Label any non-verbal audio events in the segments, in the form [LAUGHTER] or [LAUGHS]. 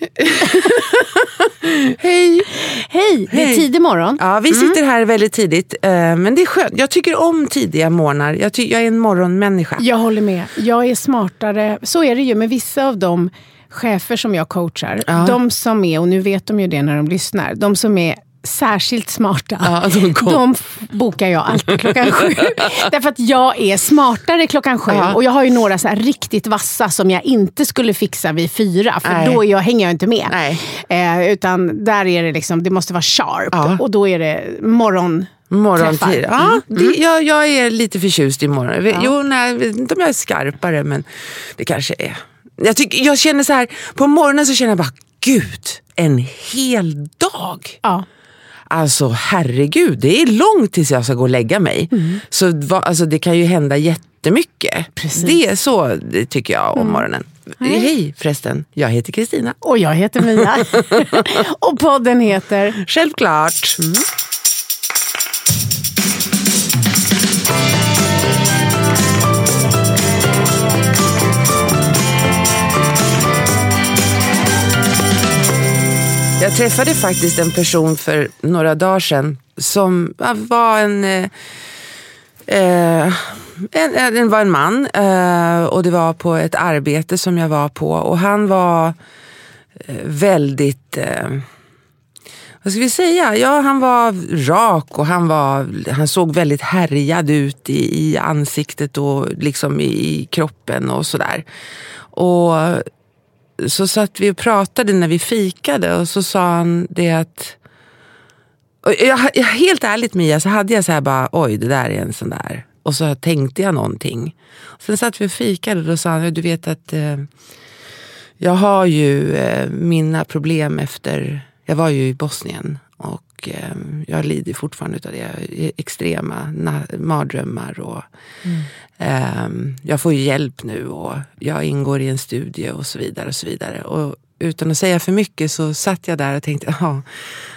[LAUGHS] Hej! Hej, det är Hej. tidig morgon. Ja, vi sitter här väldigt tidigt, eh, men det är skönt. Jag tycker om tidiga morgnar. Jag, ty- jag är en morgonmänniska. Jag håller med. Jag är smartare. Så är det ju med vissa av de chefer som jag coachar. Ja. De som är, och nu vet de ju det när de lyssnar, de som är särskilt smarta, Ja, de de bokar jag alltid klockan sju. [LAUGHS] Därför att jag är smartare klockan sju. Ja. Och jag har ju några så riktigt vassa som jag inte skulle fixa vid fyra. För Nej. då jag, hänger jag inte med. Nej. Eh, utan där är det liksom, det måste vara sharp. Ja. Och då är det morgon Morgontid. Ja, Mm. det, jag, jag är lite förtjust i morgon. Jo, nej, jag vet inte om jag är skarpare, men det kanske är. Jag, tycker, jag känner så här, på morgonen så känner jag bara, gud, en hel dag. Ja. Alltså herregud, det är långt tills jag ska gå och lägga mig. Så va, alltså, det kan ju hända jättemycket. Precis. Det är så det tycker jag om morgonen. Hej förresten, jag heter Kristina. Och jag heter Mia. [LAUGHS] och podden heter... Självklart. Jag träffade faktiskt en person för några dagar sedan som var en, eh, eh, en, en, var en man eh, och det var på ett arbete som jag var på och han var eh, väldigt eh, vad ska vi säga? Ja, han var rak och han, var, han såg väldigt härjad ut i, i ansiktet och liksom i, i kroppen och sådär. Och så satt vi och pratade när vi fikade och så sa han det att och jag, jag, helt ärligt Mia, så hade jag så här bara, oj det där är en sån där. Och så tänkte jag någonting. Sen satt vi och fikade och då sa han, du vet att eh, jag har ju eh, mina problem efter, jag var ju i Bosnien och eh, jag lider fortfarande av det. Extrema mardrömmar och ehm, jag får ju hjälp nu och jag ingår i en studie och så vidare. och så vidare. Och utan att säga för mycket så satt jag där och tänkte, [LAUGHS] ja,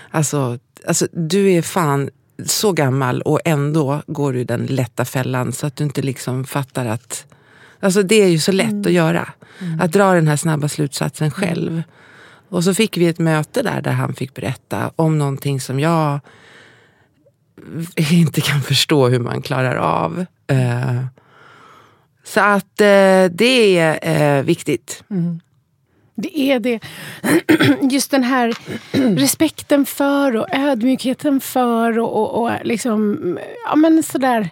alltså, alltså du är fan så gammal och ändå går du den lätta fällan så att du inte liksom fattar att Alltså det är ju så lätt att göra. Att dra den här snabba slutsatsen själv. Och så fick vi ett möte där, där han fick berätta om någonting som jag [LAUGHS] inte kan förstå hur man klarar av. Eh, Så att eh, det är eh, viktigt. Det är det. [CLEARS THROAT] Just den här [CLEARS THROAT] respekten för och ödmjukheten för och, och, och liksom, ja men sådär,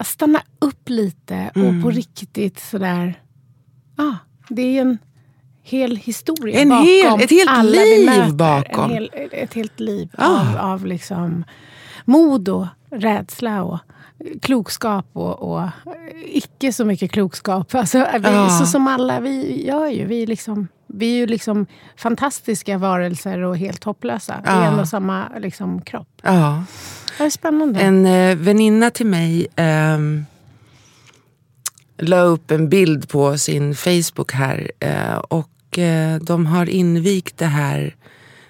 stanna upp lite och på riktigt sådär, ja, det är en hel historia En bakom hel- ett helt alla vi liv möter. bakom. En hel, ett helt liv Ah. av, av liksom mod och rädsla och klokskap och, och icke så mycket klokskap. [LAUGHS] Alltså, vi, Ja. Så som alla vi gör ju. Vi är, liksom, vi är ju liksom fantastiska varelser och helt hopplösa Ja. i en och samma liksom, kropp. Ja. Det är spännande. En eh, väninna till mig ehm, la upp en bild på sin Facebook här. Eh, och eh, de har invigt det här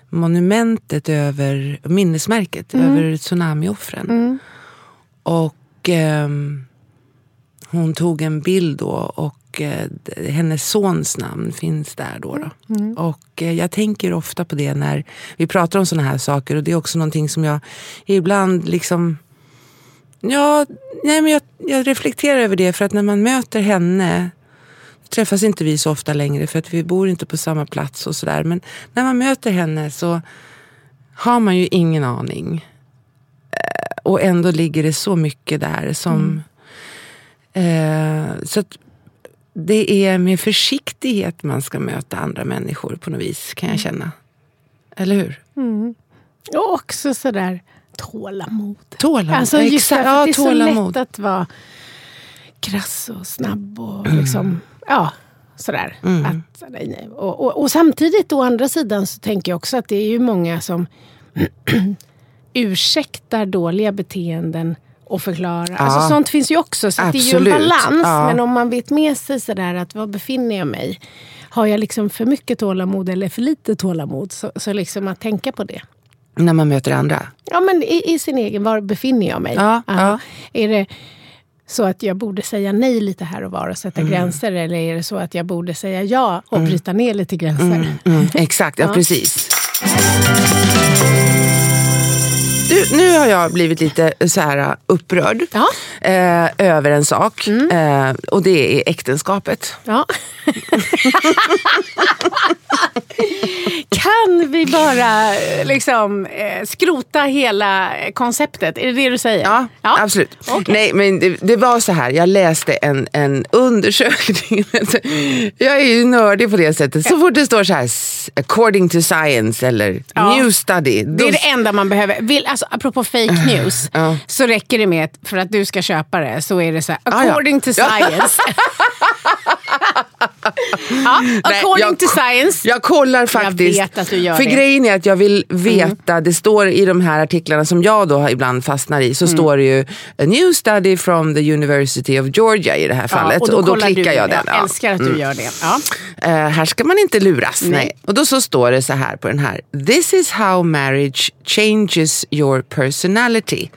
monumentet över, minnesmärket över tsunamioffren. Och ehm, hon tog en bild då och eh, hennes sons namn finns där. Då, då. Och eh, jag tänker ofta på det när vi pratar om såna här saker och det är också någonting som jag ibland liksom Ja, nej men jag, jag reflekterar över det för att när man möter henne träffas inte vi så ofta längre för att vi bor inte på samma plats och sådär. Men när man möter henne så har man ju ingen aning. Eh, Och ändå ligger det så mycket där som... Eh, så det är med försiktighet man ska möta andra människor på något vis kan jag känna. Eller hur? Och också sådär tålamod. Tålamod. Alltså just Exakt. Ja, det är så lätt att vara krass och snabb och [CLEARS THROAT] liksom, ja, sådär. Mm. Att, nej, nej. Och, och, och samtidigt å andra sidan så tänker jag också att det är ju många som [CLEARS THROAT] ursäktar dåliga beteenden och förklarar. Alltså sånt finns ju också, så det är ju en balans. Ja. Men om man vet med sig sådär att var befinner jag mig? Har jag liksom för mycket tålamod eller för lite tålamod? Så, så liksom att tänka på det. När man möter andra. Ja, men i, i sin egen, var befinner jag mig? Ja, ja. Är det så att jag borde säga nej lite här och var och sätta Mm. gränser? Eller är det så att jag borde säga ja och bryta ner lite gränser? Mm, exakt, ja, precis. Du, nu har jag blivit lite så här upprörd Ja. eh, över en sak. Eh, och det är äktenskapet. Ja. kan vi bara liksom, eh, skrota hela konceptet? Är det det du säger? Ja, absolut. Okej. Nej, men det, det var så här, jag läste en, en undersökning. [LAUGHS] jag är ju nördig på det sättet. Så fort det står så här, according to science eller Ja. new study. Det är det enda man behöver. Vill, alltså, apropå fake news, så räcker det med att för att du ska köpa det så är det så här, according to Ja. science. [LAUGHS] [LAUGHS] [LAUGHS] ja, according jag- to science. Jag kollar faktiskt. vet att du gör för det. Mm. grejen är att jag vill veta, det står i de här artiklarna som jag då ibland fastnar i, så Mm. står det ju a new study from the University of Georgia i det här fallet. och då, kollar klickar du, jag den. Jag ja. Mm. älskar att du gör det. Ja. Eh, här ska man inte luras. Nej. Nej. Och då så står det så här på den här. This is how marriage changes your personality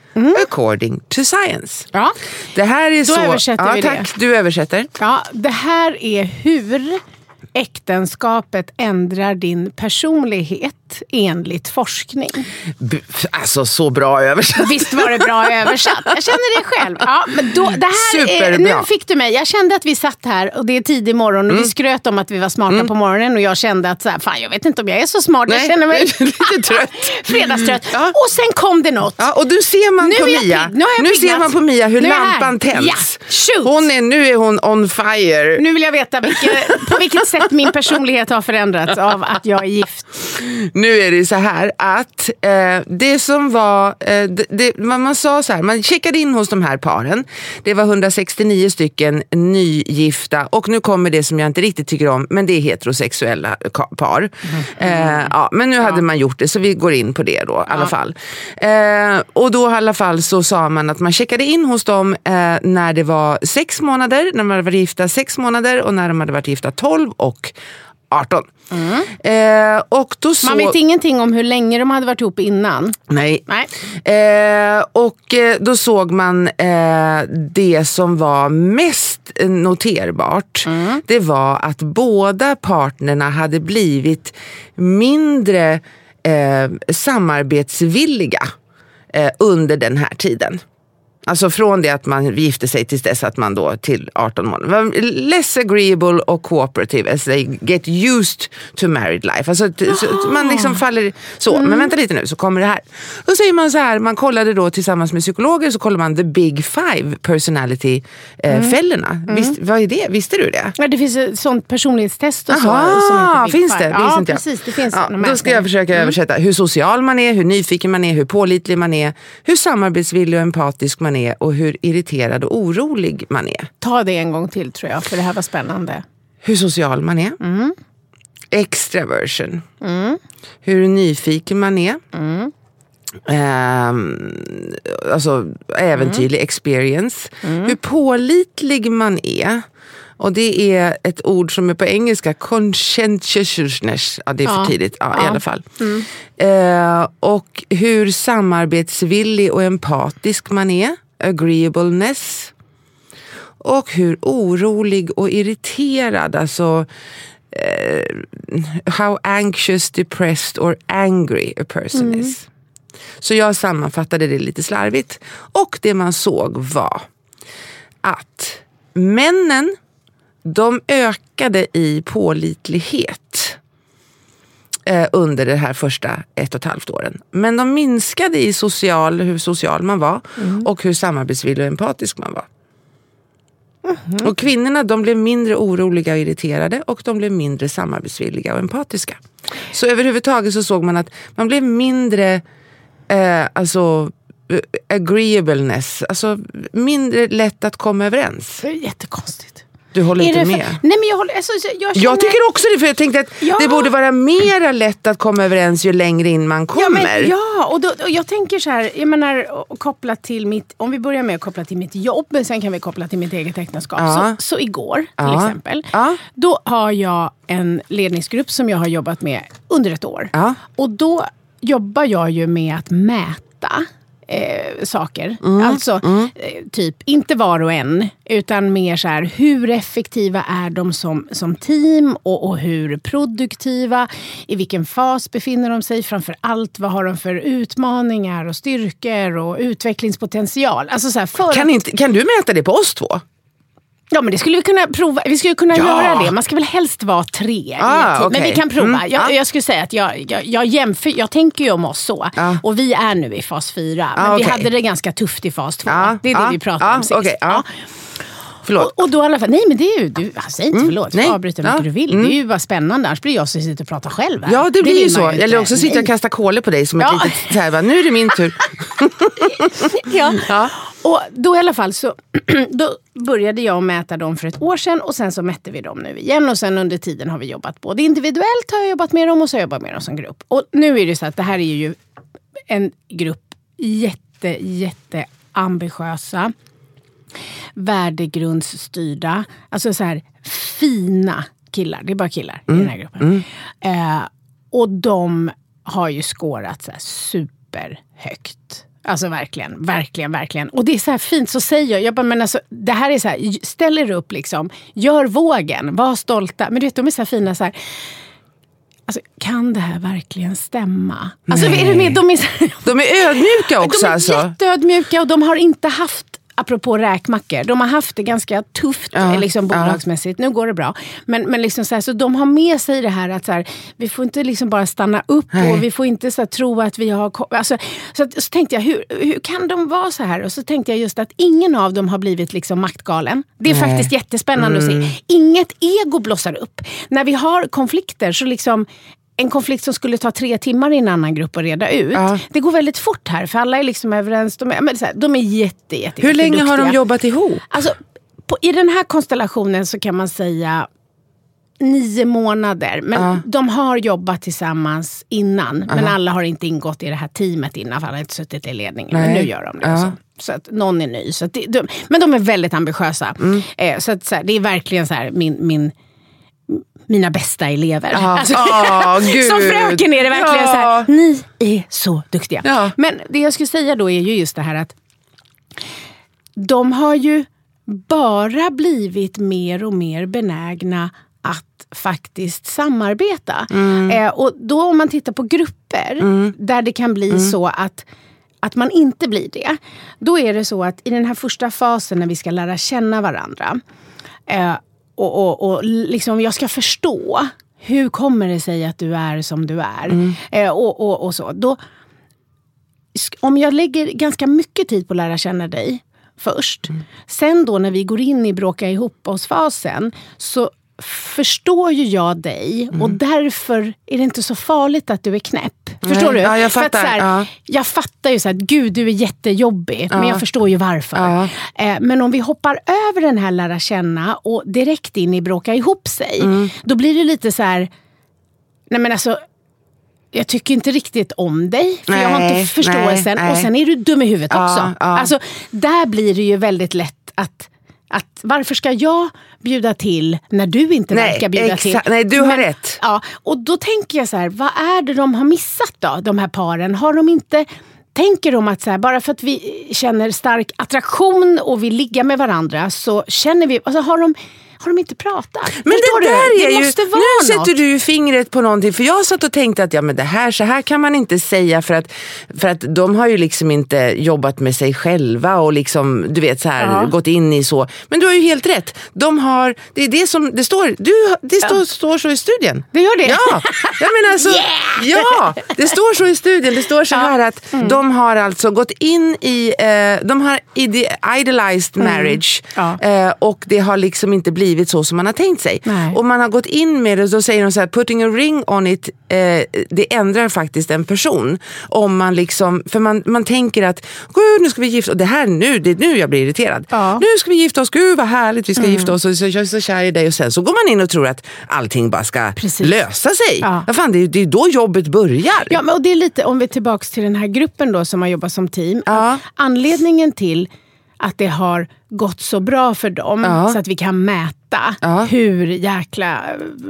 according to science. Ja. Det här är Då så... översätter ja, vi tack, Du översätter. Ja, det här är hur äktenskapet ändrar din personlighet enligt forskning. Alltså så bra översatt. Visst var det bra [LAUGHS] översatt? Jag känner det själv. Ja, men då, det här är, Superbra. nu fick du mig. Jag kände att vi satt här och det är tidig morgon Mm. och vi skröt om att vi var smarta på morgonen och jag kände att så här, fan, jag vet inte om jag är så smart. Jag Nej, känner mig [LAUGHS] lite trött. [LAUGHS] fredagstrött. Ja. Och sen kom det något. Ja, och nu ser man Nu på är jag Mia. Nu jag nu ser man på Mia hur är jag lampan tänds. Ja. Hon är, nu är hon on fire. Nu vill jag veta vilket, på vilket sätt min personlighet har förändrats av att jag är gift. Nu är det så här att eh, det som var, eh, det, det, man, man sa så här, man checkade in hos de här paren. Det var 169 stycken nygifta och nu kommer det som jag inte riktigt tycker om, men det är heterosexuella par. Eh, ja, men nu hade man gjort det så vi går in på det då i alla fall. Eh, och då i alla fall så sa man att man checkade in hos dem eh, när det var sex månader, när man hade varit gifta sex månader och när de hade varit gifta 12 och 18. Eh, och då så... Man vet ingenting om hur länge de hade varit ihop innan. Nej. Nej. Eh, och eh, då såg man eh, det som var mest noterbart. Det var att båda partnerna hade blivit mindre eh, samarbetsvilliga eh, under den här tiden. Alltså från det att man gifte sig tills dess att man då till 18 månader. Less agreeable och cooperative as they get used to married life. Alltså att man liksom faller så. Men vänta lite nu så kommer det här. Då säger man så här, man kollade då tillsammans med psykologer så kollade man the big five personality eh, fällorna. Visst, vad är det? Visste du det? Ja, det finns ett sånt personlighetstest och så. Jaha, som heter Big finns Five. det? Ja, precis. Det finns ja, Då ska jag försöka översätta hur social man är, hur nyfiken man är, hur pålitlig man är, hur samarbetsvillig och empatisk man man är och hur irriterad och orolig man är. Ta det en gång till tror jag, för det här var spännande. Hur social man är. Extraversion. Hur nyfiken man är. Ehm, alltså äventyrlig experience. Hur pålitlig man är. Och det är ett ord som är på engelska, conscientiousness. Ja, det är för Ja. tidigt. Ja, I Ja. alla fall. Eh, och hur samarbetsvillig och empatisk man är. Agreeableness. Och hur orolig och irriterad, alltså eh, how anxious, depressed or angry a person is. Så jag sammanfattade det lite slarvigt. Och det man såg var att männen, de ökade i pålitlighet eh, under det här första ett och ett halvt åren. Men de minskade i social, hur social man var och hur samarbetsvillig och empatisk man var. Och kvinnorna de blev mindre oroliga och irriterade och de blev mindre samarbetsvilliga och empatiska. Så överhuvudtaget så såg man att man blev mindre eh, alltså, eh, agreeableness, alltså mindre lätt att komma överens. Det är jättekonstigt. Du håller inte för- med? Nej, men jag, håller, alltså, jag, känner, Jag tycker också det, för jag tänkte att Ja. det borde vara mera lätt att komma överens ju längre in man kommer. Ja, men, ja och, då, och jag tänker så här, jag menar och koppla till mitt, om vi börjar med att koppla till mitt jobb, men sen kan vi koppla till mitt eget äktenskap. Ja. Så, så igår till Ja. exempel, Ja. då har jag en ledningsgrupp som jag har jobbat med under ett år. Och då jobbar jag ju med att mäta eh, saker. Mm. Alltså, eh, typ, inte var och en, utan mer så här, hur effektiva är de som, som team och, och hur produktiva? I vilken fas befinner de sig? Framför allt, vad har de för utmaningar och styrkor och utvecklingspotential? Alltså så här, Kan, inte, kan du mäta det på oss två? Ja, men det skulle vi kunna prova. Vi skulle kunna Ja. göra det. Man ska väl helst vara tre Ah, team. Men vi kan prova. Mm, jag, ja. jag skulle säga att jag, jag, jag, jämför, jag tänker ju om oss så. Ja. Och vi är nu i fas fyra. Men Ah, vi hade det ganska tufft i fas två. Det är det vi pratade om sist. okej, ja. Ja. Förlåt. Och, och då alla fall, nej men det är ju, du, säg inte förlåt, du nej. får avbryta hur mycket Ja, du vill. Det är ju bara spännande, annars blir jag som sitter och pratar själv här. Ja, det blir ju vill så. man Eller också sitter jag och kastar kolor på dig som ett Ja. litet... Så här, va, nu är det min tur. [LAUGHS] Ja. Och då i alla fall så [CLEARS THROAT] då började jag mäta dem för ett år sedan och sen så mätte vi dem nu igen. Och sen under tiden har vi jobbat både individuellt har jag jobbat med dem och så har jag jobbat med dem som grupp. Och nu är det så att det här är ju en grupp jätte, jätte ambitiösa värdegrundsstyrda, alltså så här fina killar. Det är bara killar i den här gruppen. Eh, och de har ju skårat så här superhögt. Alltså verkligen, verkligen, verkligen. Och det är så här fint, så säger jag, jag bara, men alltså, det här är så här, ställ er upp liksom, gör vågen, var stolta. Men du vet, de är så här fina så här, Alltså, kan det här verkligen stämma? Alltså, är du med? De är, så här, De är ödmjuka också [LAUGHS] de är alltså. jätteödmjuka och de har inte haft Apropå räkmackor, de har haft det ganska tufft Ja, liksom, ja. bolagsmässigt. Nu går det bra. Men, men liksom så, här, så de har med sig det här att så här, vi får inte liksom bara stanna upp Nej. och vi får inte så här, tro att vi har... Alltså, så, att, så tänkte jag, hur, hur kan de vara så här? Och så tänkte jag just att ingen av dem har blivit liksom maktgalen. Det är faktiskt jättespännande Mm. att se. Inget ego blossar upp. När vi har konflikter så liksom en konflikt som skulle ta tre timmar i en annan grupp att reda ut. Ja. Det går väldigt fort här för alla är liksom överens. De är, men så här, de är jätte, jätte, Hur länge har de jobbat ihop? Alltså, på, I den här konstellationen så kan man säga nio månader. Men Ja. de har jobbat tillsammans innan. Men alla har inte ingått i det här teamet innan. För alla har inte suttit i ledningen. Men Nej. nu gör de det. Ja. Så, så att någon är ny. Så det, de, men de är väldigt ambitiösa. Mm. Eh, så att, så här, det är verkligen så här, min, min mina bästa elever. Ja. Alltså, [LAUGHS] gud. som fröken är det verkligen Ja. så här, ni är så duktiga. Ja. Men det jag skulle säga då är ju just det här att de har ju bara blivit mer och mer benägna att faktiskt samarbeta. Eh, och då om man tittar på grupper där det kan bli så att att man inte blir det. Då är det så att i den här första fasen när vi ska lära känna varandra eh, och, och, och liksom jag ska förstå hur kommer det sig att du är som du är? Eh, och, och, och så. Då, om jag lägger ganska mycket tid på att lära känna dig först. Sen då när vi går in i bråka ihop oss-fasen så förstår ju jag dig och därför är det inte så farligt att du är knäpp. Förstår du? ja, jag För att fattar, så här, ja. Jag fattar ju så här, gud du är jättejobbig, men jag förstår ju varför. Ja. Eh, men om vi hoppar över den här lära känna och direkt in i bråka ihop sig, Mm. då blir det lite så här, nej men alltså jag tycker inte riktigt om dig, för jag har Nej, inte förståelsen. nej, nej. Och sen är du dum i huvudet Ja, också. ja. Alltså, där blir det ju väldigt lätt att, att varför ska jag bjuda till när du inte Nej, verkar bjuda till? Nej, du har rätt. Ja, och då tänker jag så här, vad är det de har missat då, de här paren? Har de inte Tänker de att så här, bara för att vi känner stark attraktion och vill ligga med varandra så känner vi... Alltså har, de, har de inte pratat? Men Förstår det du? där är det ju, måste vara nu något. sätter du ju fingret på någonting. För jag satt och tänkte att ja, men det här, så här kan man inte säga för att, för att de har ju liksom inte jobbat med sig själva och liksom, du vet så här, Ja. gått in i så. Men du har ju helt rätt. De har, det är det som det står, du, det står, står så i studien. Det gör det? Ja, jag menar alltså, [LAUGHS] ja, det står så i studien. Det står så här att Mm. de har alltså gått in i, eh, de har ide- idolized marriage Mm. Ja. eh, och det har liksom inte blivit så som man har tänkt sig. Nej. Och man har gått in med det och så säger de så här, putting a ring on it, eh, det ändrar faktiskt en person. Om man liksom, för man, man tänker att, gud nu ska vi gifta oss, det här nu, det är nu jag blir irriterad. Ja. Mm. Nu ska vi gifta oss, gud vad härligt vi ska gifta oss och så, jag är så kär i dig och sen så går man in och tror att allting bara ska Precis. lösa sig. Ja. Ja. fan, det, är, det är då jobbet börjar. Ja, men och det är lite, om vi är tillbaka till den här gruppen då som har jobbat som team. Ja. Anledningen till att det har gått så bra för dem, Ja. så att vi kan mäta Ja. hur jäkla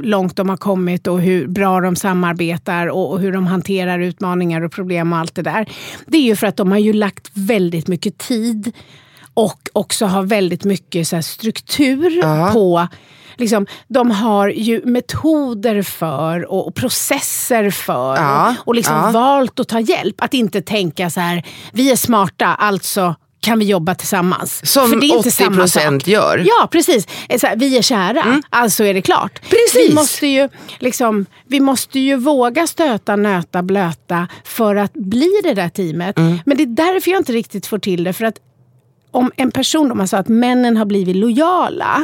långt de har kommit och hur bra de samarbetar och, och hur de hanterar utmaningar och problem och allt det där. Det är ju för att de har ju lagt väldigt mycket tid och också har väldigt mycket så struktur på Liksom, de har ju metoder för och, och processer för Ja, och, och liksom ja. valt att ta hjälp. Att inte tänka så här, vi är smarta, alltså kan vi jobba tillsammans. Som För det är inte samma 80% sak. gör. Ja, precis. Eh, här, vi är kära, alltså är det klart. Precis. Vi måste, ju, liksom, vi måste ju våga stöta, nöta, blöta för att bli det där teamet. Men det är därför jag inte riktigt får till det. För att om en person, om man sa att männen har blivit lojala.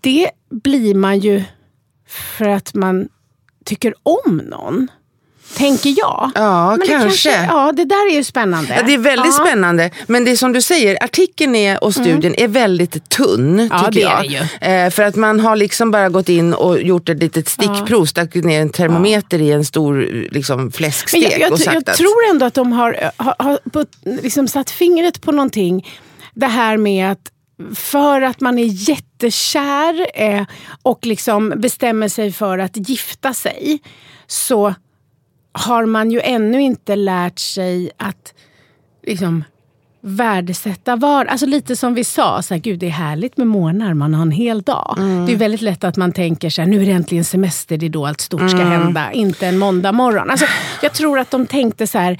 Det blir man ju för att man tycker om någon. Tänker jag. Ja, Men det kanske. Ja, det där är ju spännande. Ja, det är väldigt Ja. spännande. Men det är som du säger, artikeln är, och studien är väldigt tunn. Mm. Ja, tycker det är jag. Eh, för att man har liksom bara gått in och gjort ett litet stickprov, stack ner en termometer i en stor liksom, Men fläskstek jag, jag, och sagt jag att... tror ändå att de har, har, har på, liksom satt fingret på någonting. Det här med att för att man är jättekär eh, och liksom bestämmer sig för att gifta sig så har man ju ännu inte lärt sig att liksom, värdesätta var. Alltså lite som vi sa, så här, gud det är härligt med månader, man har en hel dag. Det är väldigt lätt att man tänker så här, nu är det äntligen semester, det är då allt stort ska hända, inte en måndag morgon. Alltså, jag tror att de tänkte så här,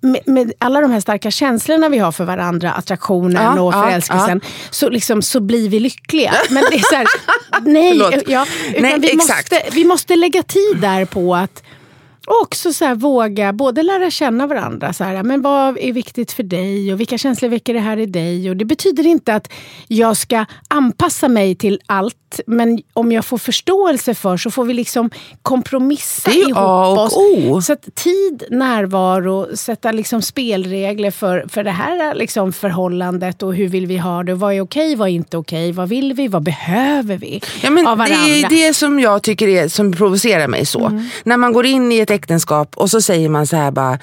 med, med alla de här starka känslorna vi har för varandra, attraktionen Ja, och ja, förälskelsen, Så, liksom, så blir vi lyckliga. Men det är så här, [LAUGHS] nej, ja, Nej, vi, exakt. måste, vi måste lägga tid där på att och också så här, våga både lära känna varandra. Så här, men vad är viktigt för dig och vilka känslor väcker det här i dig? Och det betyder inte att jag ska anpassa mig till allt. Men om jag får förståelse för så får vi liksom kompromissa Det är ihop A och oss. O. Så att tid, närvaro, sätta liksom spelregler för, för det här liksom förhållandet och hur vill vi ha det? Vad är okej, vad är inte okej? Vad vill vi? Vad behöver vi Ja, men av det varandra? är det som jag tycker är, som provocerar mig så. Mm. När man går in i ett äktenskap och så säger man så här bara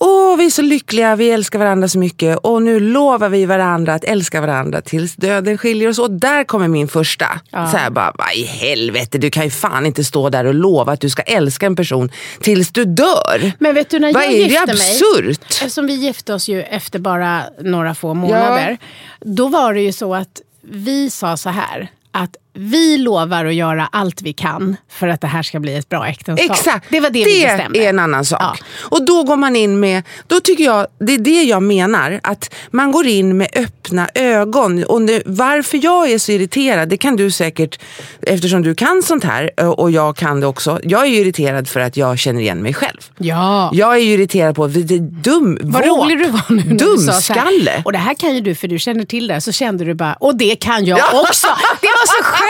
Åh, vi är så lyckliga, vi älskar varandra så mycket och nu lovar vi varandra att älska varandra tills döden skiljer oss. Och där kommer min första. Så här bara, vad i helvete, du kan ju fan inte stå där och lova att du ska älska en person tills du dör. Men vet du, när Vad jag är det gifte mig, absurt? eftersom vi gifte oss ju efter bara några få månader, då var det ju så att vi sa så här, att vi lovar att göra allt vi kan för att det här ska bli ett bra äktenskap. Exakt, Det var det, vi bestämde. är en annan sak. Ja. Och då går man in med, då tycker jag, det är det jag menar, att man går in med öppna ögon. Och nu, varför jag är så irriterad, det kan du säkert, eftersom du kan sånt här eh, och jag kan det också. Jag är ju irriterad för att jag känner igen mig själv. Ja. Jag är ju irriterad på, det är dum, Vad vårt, rolig du var nu när du. Dumskalle. Och det här kan ju du för du känner till det. Så kände du bara, och det kan jag också. Det var så [LAUGHS] skönt,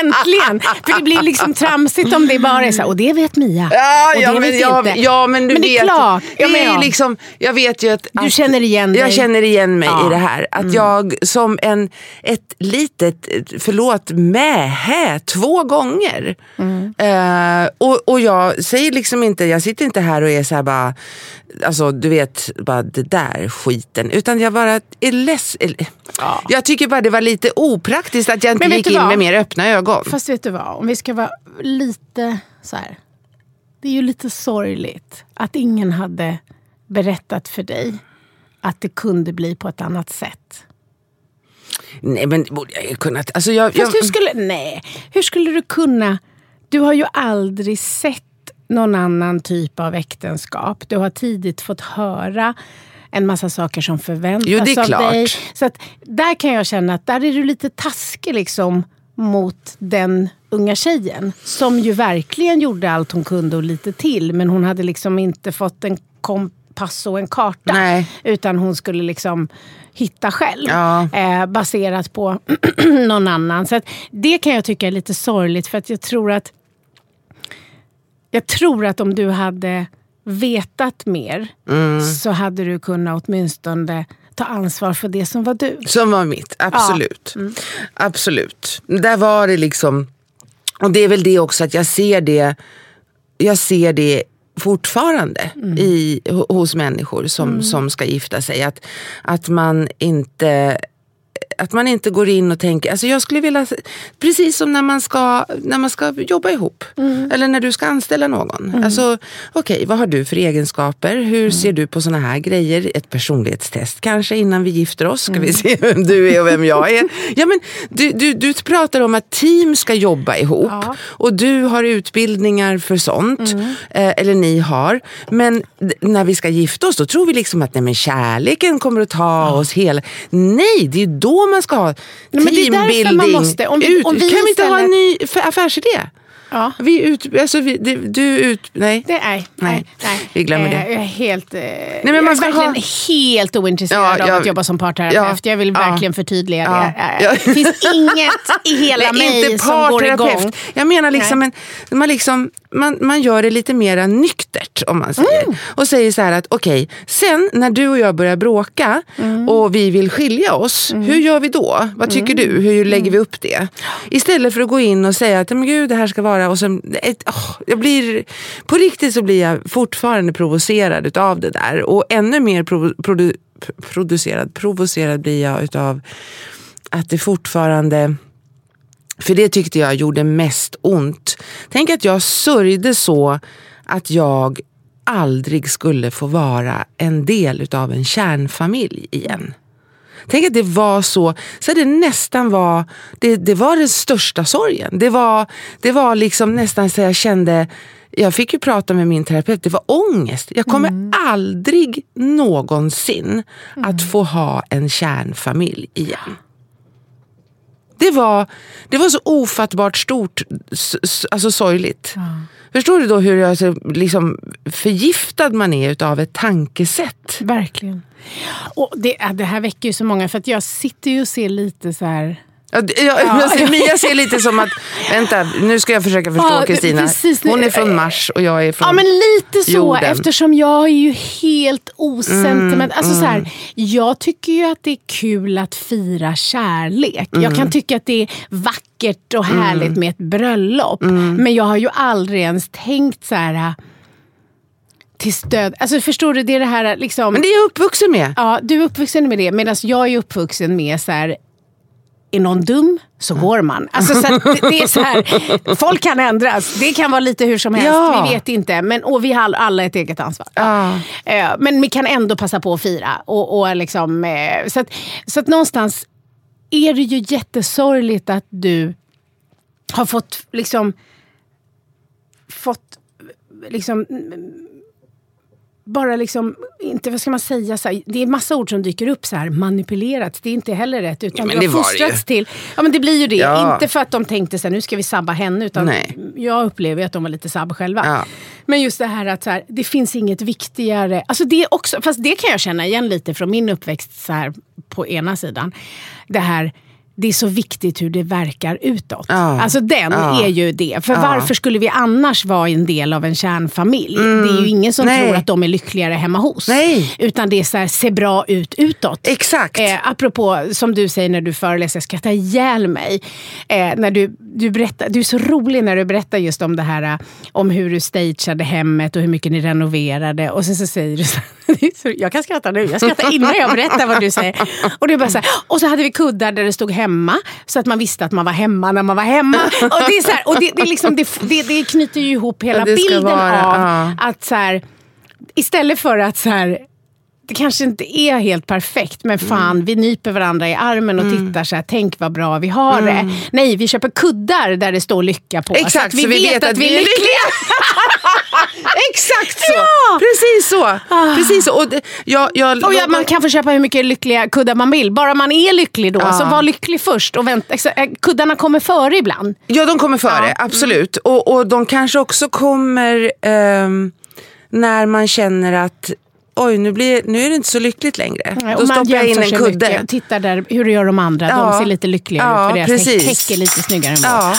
äntligen. För det blir liksom tramsigt om det bara är så här, och det vet Mia. Ja, och ja, det men, vet ja, inte. ja, men du Men det är vet. klart, det är med. liksom, jag vet ju att, Du att känner igen dig. Jag känner igen mig Ja. Mm. i det här. Att jag som en, ett litet, förlåt, mähä två gånger. Mm. Eh, och, och jag säger liksom inte, jag sitter inte här och är så här bara, alltså du vet, bara det där skiten. Utan jag bara är ledsen. Jag tycker bara det var lite opraktiskt att jag inte gick du in med mer öppna ögon. Fast vet du vad, om vi ska vara lite så här. Det är ju lite sorgligt att ingen hade berättat för dig att det kunde bli på ett annat sätt. Nej men det borde jag ju kunnat. Alltså jag, jag, Fast hur skulle, nej, hur skulle du kunna... Du har ju aldrig sett någon annan typ av äktenskap. Du har tidigt fått höra en massa saker som förväntas Jo, av klart. dig. Så att där kan jag känna att där är du lite taskig liksom mot den unga tjejen. Som ju verkligen gjorde allt hon kunde och lite till. Men hon hade liksom inte fått en kompass och en karta. Nej. Utan hon skulle liksom hitta själv. Ja. Eh, baserat på [CLEARS THROAT] någon annan. Så det kan jag tycka är lite sorgligt. För att jag tror att jag tror att om du hade vetat mer Mm. så hade du kunnat åtminstone ta ansvar för det som var du. Som var mitt, absolut. Mm. Absolut. Där var det liksom, och det är väl det också att jag ser det, jag ser det fortfarande Mm. i, ho- hos människor som, som ska gifta sig. Att, att man inte att man inte går in och tänker, alltså jag skulle vilja, precis som när man ska, när man ska jobba ihop. Mm. Eller när du ska anställa någon. Alltså, Okej, vad har du för egenskaper? Hur Mm. ser du på såna här grejer? Ett personlighetstest kanske innan vi gifter oss. Ska Mm. vi se vem du är och vem jag är. Ja, men du, du, du pratar om att team ska jobba ihop. Ja. Och du har utbildningar för sånt. Mm. Eh, eller ni har. Men när vi ska gifta oss då tror vi liksom att nej, men kärleken kommer att ta oss hela... Nej, det är då man ska ha men det är därför man måste- om vi- ut. om vi kan vi inte ha en ny affärsidé? Ja. Vi ut, alltså vi, du, du ut... Nej. Det, nej, nej, nej. vi glömmer det. Eh, Jag är helt, eh, men jag man är ska verkligen ha- helt ointresserad Ja, av jag- att jobba som parterapeut. ja, jag vill ja. verkligen förtydliga Ja, det. ja. Eh, Det finns inget i [LAUGHS] hela Nej, mig som går igång. Jag menar liksom, en, man, liksom man, man gör det lite mer nyktert om man säger. Mm. Och säger så här att okej, sen när du och jag börjar bråka Mm. och vi vill skilja oss, hur gör vi då? Vad tycker du? Hur lägger Mm. vi upp det? Istället för att gå in och säga att men gud det här ska vara och sen, ett, oh, jag blir, på riktigt så blir jag fortfarande provocerad utav det där. Och ännu mer provo, produ, producerad, provocerad blir jag utav att det fortfarande för det tyckte jag gjorde mest ont. Tänk att jag sörjde så att jag aldrig skulle få vara en del utav en kärnfamilj igen. Tänk att det var så, så det nästan var, det, det var den största sorgen. Det var, det var liksom nästan så jag kände, jag fick ju prata med min terapeut, det var ångest. Jag kommer aldrig någonsin att få ha en kärnfamilj igen. Det var, det var så ofattbart stort, alltså sorgligt. Förstår du då hur jag, liksom, förgiftad man är utav ett tankesätt? Verkligen. Och det, ja, det här väcker ju så många, för att jag sitter ju och ser lite så här... Ja, jag ser, Mia ser lite som att, vänta nu ska jag försöka förstå Ja, Kristina. precis. Hon är från Mars och jag är från... Ja men lite så jorden. eftersom jag är ju helt osentiment. alltså så här, jag tycker ju att det är kul att fira kärlek. Jag kan tycka att det är vackert och härligt med ett bröllop. Men jag har ju aldrig ens tänkt så här till stöd. Alltså förstår du, det är det här liksom. Men det är jag uppvuxen med. Ja, du är uppvuxen med det medan jag är uppvuxen med så här, är någon dum så går man. Alltså, så det, det är så här, folk kan ändras. Det kan vara lite hur som helst. Ja. Vi vet inte. Men, och vi har alla ett eget ansvar. Ja. Eh, Men vi kan ändå passa på att fira. Och, och liksom, eh, så, att, så att någonstans är det ju jättesorgligt att du har fått liksom fått liksom bara liksom, inte vad ska man säga, så här, det är massa ord som dyker upp så här, manipulerats, det är inte heller rätt. Utan Ja, men det har fostrats till, ja men det blir ju det. Ja. Inte för att de tänkte så här, nu ska vi sabba henne, utan Nej. jag upplever ju att de var lite sabb själva. Ja. Men just det här att så här, det finns inget viktigare, alltså det också, fast det kan jag känna igen lite från min uppväxt så här, på ena sidan. Det här, det är så viktigt hur det verkar utåt. Ja. Alltså den Ja. är ju det. För Ja. varför skulle vi annars vara en del av en kärnfamilj? Det är ju ingen som Nej. tror att de är lyckligare hemma hos. Nej. Utan det är så här, se bra ut utåt. Exakt. Eh, apropå, som du säger när du föreläser, jag skrattar ihjäl mig. Eh, när du, du, berättar, du är så rolig när du berättar just om det här eh, om hur du stageade hemmet och hur mycket ni renoverade. Och sen så säger du så, [LAUGHS] det är så jag kan skratta nu, jag skrattar innan jag berättar vad du säger. Och, det bara så här, och så hade vi kuddar där det stod hemma, så att man visste att man var hemma när man var hemma. [LAUGHS] Och det, är så här, och det, det, liksom, det, det, det knyter ju ihop hela bilden vara, av ja. att så här, istället för att så här, det kanske inte är helt perfekt, men Mm. fan, vi nyper varandra i armen och tittar så här, tänk vad bra vi har det. Nej, vi köper kuddar där det står lycka på. Mm. Exakt, så att vi, vet, att vi är lyckliga. [LAUGHS] Exakt så! Ja! Precis så! Precis så. Och det, jag, jag, Och ja, man kan få köpa hur mycket lyckliga kuddar man vill, bara man är lycklig då. Så var lycklig först. Och vänta, eh, kuddarna kommer före ibland. Ja, de kommer före. Mm. absolut. Och, och de kanske också kommer ehm, när man känner att oj, nu, blir, nu är det inte så lyckligt längre. Nej, Då stoppar jag in en kudde. mycket. Titta där, hur gör de andra? Ja. De ser lite lyckligare Ja, ut för deras precis. täck är lite snyggare än. Ja.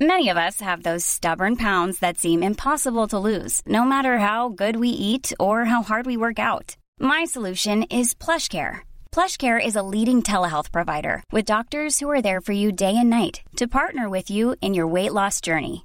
Many of us have those stubborn pounds that seem impossible to lose, no matter how good we eat or how hard we work out. My solution is PlushCare. PlushCare is a leading telehealth provider with doctors who are there for you day and night to partner with you in your weight loss journey.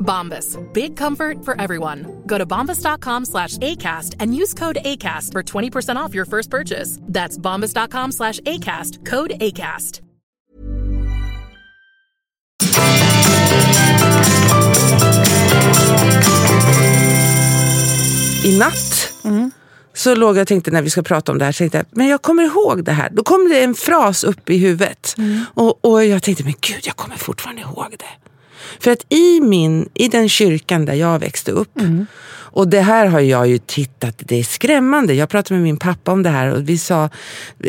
Bombas. Big comfort for everyone. Go to bombas.com slash ACAST and use code ACAST for 20% off your first purchase. That's bombas.com slash ACAST. Code ACAST. I natt Mm. så låg jag och tänkte när vi ska prata om det här, så tänkte jag, men jag kommer ihåg det här. Då kom det en fras upp i huvudet. Mm. Och, och jag tänkte, men gud, jag kommer fortfarande ihåg det. För att i, min, i den kyrkan där jag växte upp, Mm. och det här har jag ju tittat, det är skrämmande. Jag pratade med min pappa om det här och vi sa,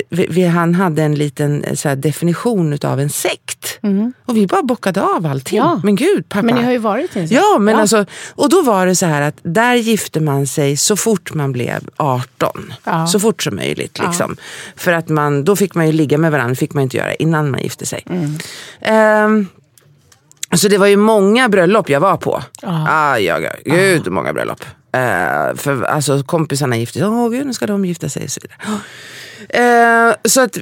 vi, vi, han hade en liten eh, definition av en sekt. Och vi bara bockade av allting. Mm. Ja. Men gud pappa. Men ni har ju varit i en sekt. Ja, men Ja. Alltså, och då var det så här att där gifte man sig så fort man blev 18. Ja. Så fort som möjligt. Liksom. För att man, då fick man ju ligga med varandra, fick man inte göra innan man gifte sig. Mm. Ehm, så det var ju många bröllop jag var på. Ah, ja, ja, gud många bröllop. Eh, för alltså, kompisarna gifte sig, åh gud nu ska de gifta sig. Och så vidare. Eh, så att,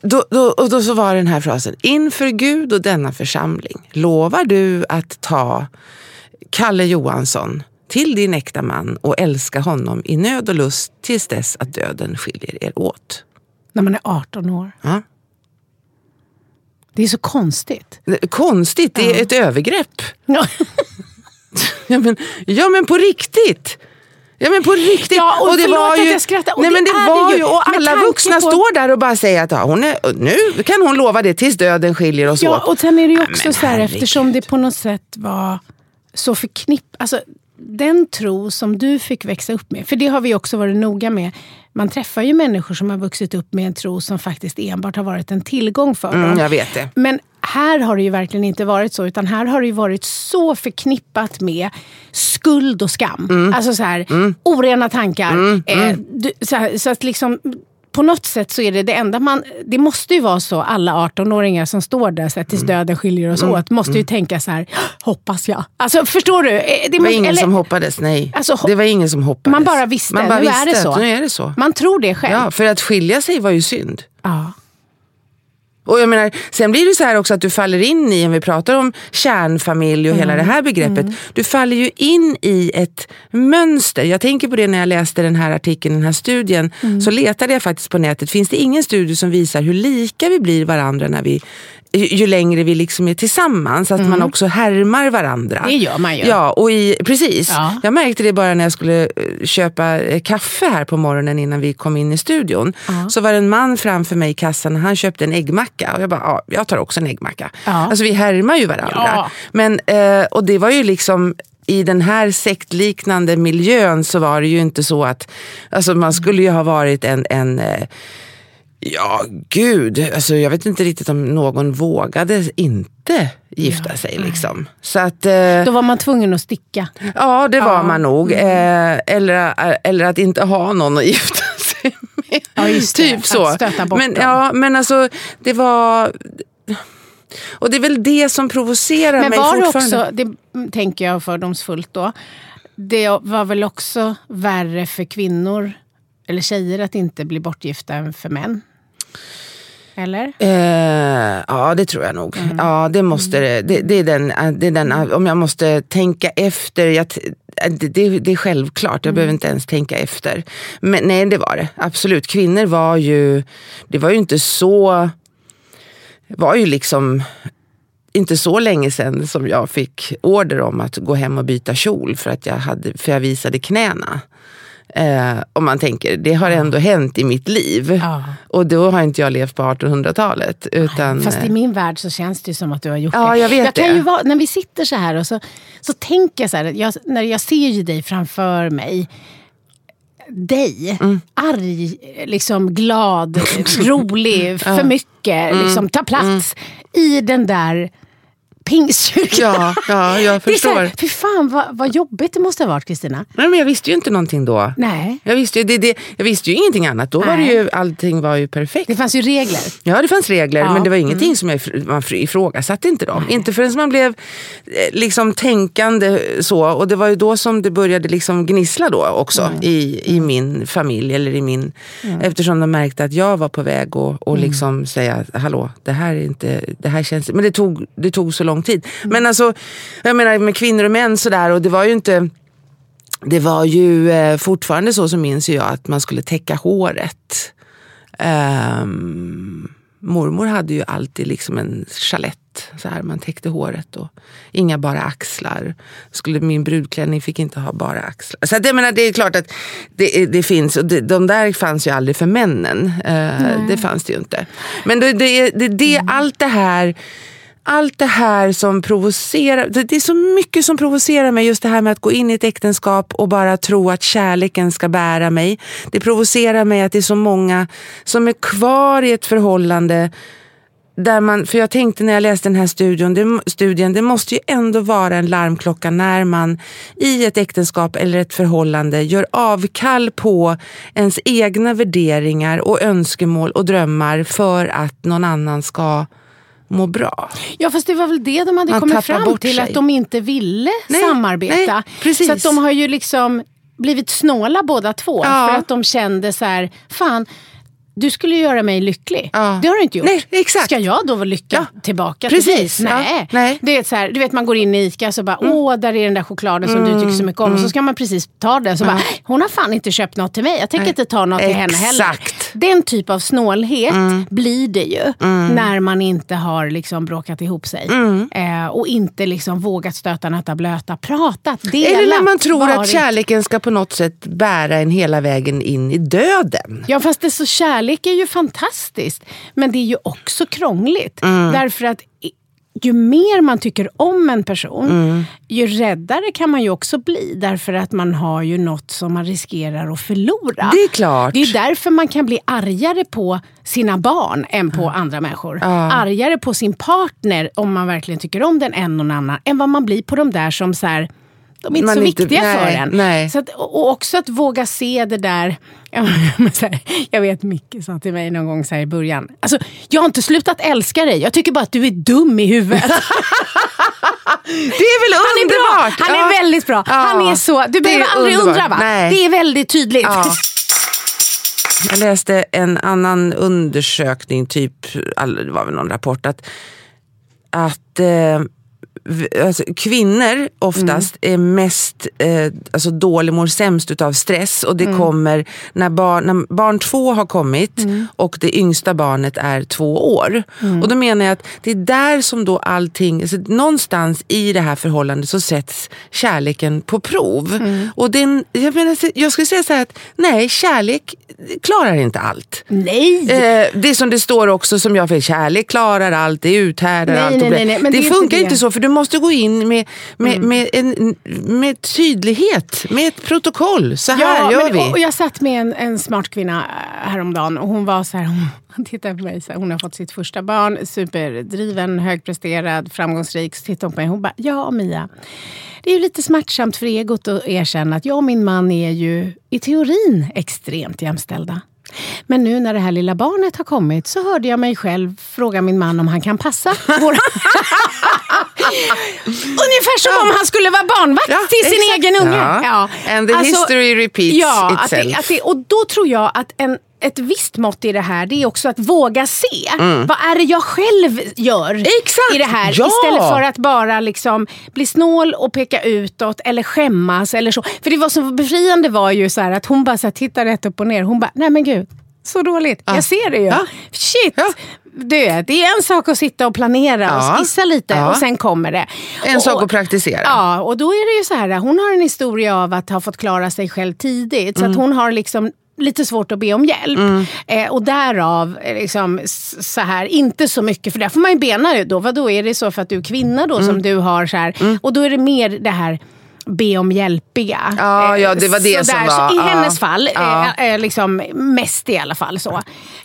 då, då, och då så var den här frasen. Inför Gud och denna församling lovar du att ta Kalle Johansson till din äkta man och älska honom i nöd och lust tills dess att döden skiljer er åt. När man är 18 år. Ja. Det är så konstigt. Konstigt, det är Ja. ett övergrepp. Ja. [LAUGHS] Ja men, ja men på riktigt. Ja men på riktigt. Ja, och förlåt att jag skrattar. Och nej, det men det är var det ju. ju. Och alla vuxna på- står där och bara säger att ja, hon är, nu kan hon lova det tills döden skiljer oss Ja, åt. och sen är det ju också men så här, eftersom det på något sätt var så förknippat. Alltså, den tro som du fick växa upp med, för det har vi också varit noga med. Man träffar ju människor som har vuxit upp med en tro som faktiskt enbart har varit en tillgång för Mm, dem. jag vet det. Men här har det ju verkligen inte varit så, utan här har det ju varit så förknippat med skuld och skam. Mm. Alltså så här, orena tankar. Eh, du, så, här, så att liksom, på något sätt så är det det enda man... Det måste ju vara så, alla 18-åringar som står där så att tills Mm. döden skiljer oss åt, måste ju tänka så här, hoppas jag. Alltså förstår du? Eh, Det, Det var ingen eller- som hoppades, nej. Alltså, det var ingen som hoppades. Man bara visste, Man bara nu är det visste så. nu är det så. Man tror det själv. Ja, för att skilja sig var ju synd. Ja. Och jag menar, sen blir det så här också att du faller in i, om vi pratar om kärnfamilj och hela Mm. det här begreppet, du faller ju in i ett mönster. Jag tänker på det när jag läste den här artikeln, den här studien, Mm. så letade jag faktiskt på nätet. Finns det ingen studie som visar hur lika vi blir varandra när vi ju längre vi liksom är tillsammans, att man också härmar varandra. Mm. Det gör man ju. Ja, och i, precis. Ja. Jag märkte det bara när jag skulle eh, köpa eh, kaffe här på morgonen innan vi kom in i studion. Så var det en man framför mig i kassan han köpte en äggmacka. Och jag bara, ja, jag tar också en äggmacka. Ja. Alltså vi härmar ju varandra. Ja. Men, eh, och det var ju liksom i den här sektliknande miljön så var det ju inte så att, alltså man skulle ju ha varit en, en eh, Ja, gud. Alltså, jag vet inte riktigt om någon vågade inte gifta sig. Liksom. Så att, eh, Då var man tvungen att sticka. Ja, det var Ja. man nog. Mm. Eh, eller, eller att inte ha någon att gifta sig med. Ja, just det. typ Att så. stöta bort men, dem. ja, men alltså, det var... Och det är väl det som provocerar Men mig var det fortfarande. också, det tänker jag fördomsfullt då, det var väl också värre för kvinnor eller tjejer att inte bli bortgifta än för män? Eller? Eh, ja, det tror jag nog. Mm. Ja, det måste det. Det, det, är den, det är den, om jag måste tänka efter. Jag, det, det, det är självklart, jag Mm. behöver inte ens tänka efter. Men nej, det var det. Absolut. Kvinnor var ju, det var ju inte så, var ju liksom inte så länge sedan som jag fick order om att gå hem och byta kjol för att jag, hade, för jag visade knäna. Eh, om man tänker, det har ändå hänt i mitt liv. Ja. Och då har inte jag levt på 1800-talet. Utan, Fast i min värld så känns det som att du har gjort Ja, det. jag vet jag kan det. Ju vara, när vi sitter så här och så, så tänker jag så här, jag, när jag ser ju dig framför mig dig, Mm. arg, liksom glad, [LAUGHS] rolig, för mycket, Mm. liksom ta plats i den där pingstkyrkan. Ja, ja, jag Det är här, förstår. fy fan vad, vad jobbigt det måste ha varit Kristina. Nej, men jag visste ju inte någonting då. Nej, Jag visste ju, det, det, jag visste ju ingenting annat. Då var det Nej. ju, allting var ju perfekt. det fanns ju regler. Ja, det fanns regler, Ja. men det var ingenting som jag, man fr- ifrågasatte inte dem. Inte förrän man blev eh, liksom tänkande så. Och det var ju då som det började liksom gnissla då också i, i min familj. Eller i min, Eftersom de märkte att jag var på väg att och liksom säga, hallå, det här är inte, det här känns... Men det tog, det tog så lång tid. Men alltså, jag menar med kvinnor och män sådär, och det var ju inte... Det var ju eh, fortfarande så som minns jag att man skulle täcka håret. Ehm, mormor hade ju alltid liksom en chalett. Så här, man täckte håret och inga bara axlar. Skulle, min brudklänning fick inte ha bara axlar. Så att, jag menar, det är klart att det, det finns, och det, de där fanns ju aldrig för männen. Eh, det fanns det ju inte. Men det, det, det, det, allt det här allt det här som provocerar, det det är så mycket som provocerar mig. Just det här med att gå in i ett äktenskap och bara tro att kärleken ska bära mig. Det provocerar mig att det är så många som är kvar i ett förhållande där man, för jag tänkte när jag läste den här studion, det, studien, det måste ju ändå vara en larmklocka när man i ett äktenskap eller ett förhållande gör avkall på ens egna värderingar och önskemål och drömmar för att någon annan ska må bra. Ja fast det var väl det de hade Man kommit fram till, sig. att de inte ville Nej, samarbeta. nej. Så att de har ju liksom blivit snåla båda två. Ja. För att de kände så här, fan du skulle göra mig lycklig. Ja. Det har du inte gjort. Nej, exakt. Ska jag då vara lycklig Ja. tillbaka Precis, till dig? ja. Nej. Nej. Det är så här, du vet man går in i ICA och så bara, åh där är den där chokladen som du tycker så mycket om. Och så ska man precis ta den. Så bara, hon har fan inte köpt något till mig. Jag tänker inte ta något till henne heller. Den typ av snålhet blir det ju när man inte har liksom bråkat ihop sig. Eh, och inte liksom vågat stöta, nöta, blöta, pratat, delat. Eller när man tror att varit- kärleken ska på något sätt bära en hela vägen in i döden. Ja fast det så kärlek är ju fantastiskt. Men det är ju också krångligt. Mm. Därför att ju mer man tycker om en person, Mm. ju räddare kan man ju också bli. Därför att man har ju något som man riskerar att förlora. Det är klart. Det är därför man kan bli argare på sina barn än på andra människor. Argare på sin partner, om man verkligen tycker om den, än någon annan. Än vad man blir på de där som så här, de är inte Man så inte- viktiga för nej, en. nej. Så att, och också att våga se det där. [LAUGHS] Ja, jag vet Micke sa till mig någon gång så här i början. Alltså, jag har inte slutat älska dig. Jag tycker bara att du är dum i huvudet. [LAUGHS] Det är väl Han är bra. underbart? Han Ja. är väldigt bra. Ja. Han är så. Du behöver aldrig underbart. undra va? Nej. Det är väldigt tydligt. Ja. [LAUGHS] Jag läste en annan undersökning, typ, det var väl någon rapport, att, att eh, alltså, kvinnor oftast är mest eh, alltså dålig, mår sämst utav stress och det kommer när barn, när barn två har kommit och det yngsta barnet är två år. Och då menar jag att det är där som då allting, alltså, någonstans i det här förhållandet så sätts kärleken på prov. Och den, jag, menar, jag skulle säga så här att nej, kärlek klarar inte allt. Nej! Eh, det som det står också som jag för kärlek klarar allt, det uthärdar Nej, allt. nej, nej, nej, men det, det är inte funkar det. inte så för du måste gå in med, med, Mm. med, en, med tydlighet, med ett protokoll. Så här gör men, vi. Och, och jag satt med en, en smart kvinna äh, häromdagen och hon var så här, hon, hon tittade på mig, så här, hon har fått sitt första barn, superdriven, högpresterad, framgångsrik. Så tittade hon på mig hon bara, ja Mia, det är ju lite smärtsamt för egot att erkänna att jag och min man är ju i teorin extremt jämställda. Men nu när det här lilla barnet har kommit så hörde jag mig själv fråga min man om han kan passa våra... [LAUGHS] Ungefär som om han skulle vara barnvakt Ja, till sin exakt. egen unge. Ja. And the history repeats ja, att itself. det, att det, och då tror jag att en, ett visst mått i det här det är också att våga se. Vad är det jag själv gör Mm. Exakt, i det här? ja. Istället för att bara liksom bli snål och peka utåt eller skämmas. Eller så. För det var så befriande var ju så att hon bara så här, tittar rätt upp och ner. Hon bara, nej men gud. Så dåligt. Jag ser det ju. Ja. Shit! Ja. Det, det är en sak att sitta och planera Ja. och skissa lite Ja. och sen kommer det. En och, sak att praktisera. Ja, och då är det ju så här. Hon har en historia av att ha fått klara sig själv tidigt. Så Mm. att hon har liksom lite svårt att be om hjälp. Eh, och därav, eh, liksom, så här, inte så mycket, för där får man ju bena ut då. Vadå, är det så för att du är kvinna då Mm. som du har så här? Och då är det mer det här be om hjälpiga. Ja, ja, det var det så som var- Så I hennes fall, Ja. eh, eh, liksom, mest i alla fall så.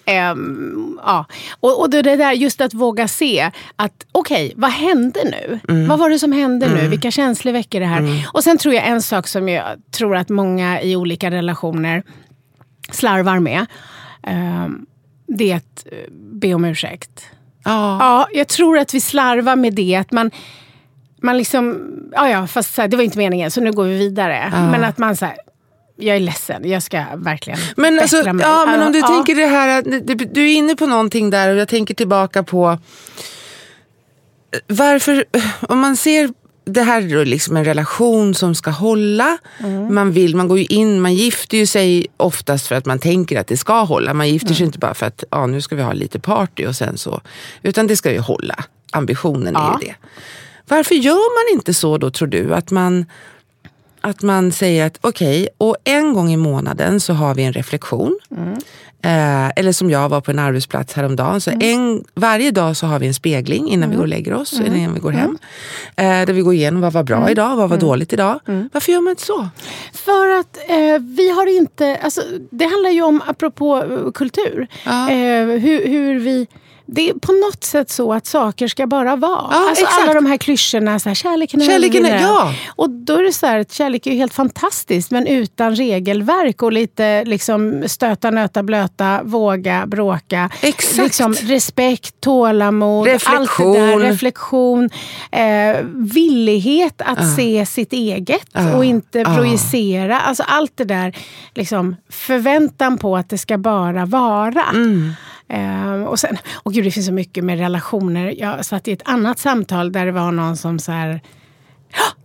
Ehm, ja. Och, och det där just att våga se att okej, vad hände nu? Mm. Vad var det som hände nu? Vilka känslor väcker det här? Och sen tror jag en sak som jag tror att många i olika relationer slarvar med. ehm, det är att eh, be om ursäkt. Ja. Ja, jag tror att vi slarvar med det. Att man, man liksom, ja ja, fast så här, det var inte meningen så nu går vi vidare. Men att man säger jag är ledsen, jag ska verkligen Men, alltså, bättra mig. ja, men om du Ja. tänker det här, du, du är inne på någonting där och jag tänker tillbaka på varför, om man ser det här är liksom en relation som ska hålla. Mm. Man, vill, man går ju in, man gifter ju sig oftast för att man tänker att det ska hålla. Man gifter Mm. sig inte bara för att ja, nu ska vi ha lite party och sen så. Utan det ska ju hålla. Ambitionen Ja. är ju det. Varför gör man inte så då tror du? Att man, att man säger att okej, och en gång i månaden så har vi en reflektion. Eh, eller som jag var på en arbetsplats häromdagen. Så en, varje dag så har vi en spegling innan vi går och lägger oss, eller innan vi går hem. Eh, där vi går igenom vad var bra idag, vad var dåligt idag. Varför gör man inte så? För att eh, vi har inte... Alltså, det handlar ju om, apropå eh, kultur, Ja. eh, hur, hur vi... det är på något sätt så att saker ska bara vara. Ja, alltså exakt. alla de här klyschorna, så här, kärleken är Kärleken är- ja. Och då är det så här, att kärlek är helt fantastiskt men utan regelverk och lite liksom, stöta, nöta, blöta, våga, bråka. Exakt. Liksom, respekt, tålamod, allt det där, Reflektion. reflektion. Eh, villighet att se sitt eget Ja. och inte Ja. projicera. Alltså allt det där, liksom, förväntan på att det ska bara vara. Mm. Eh, och sen, och gud, det finns så mycket med relationer. Jag satt i ett annat samtal där det var någon som så här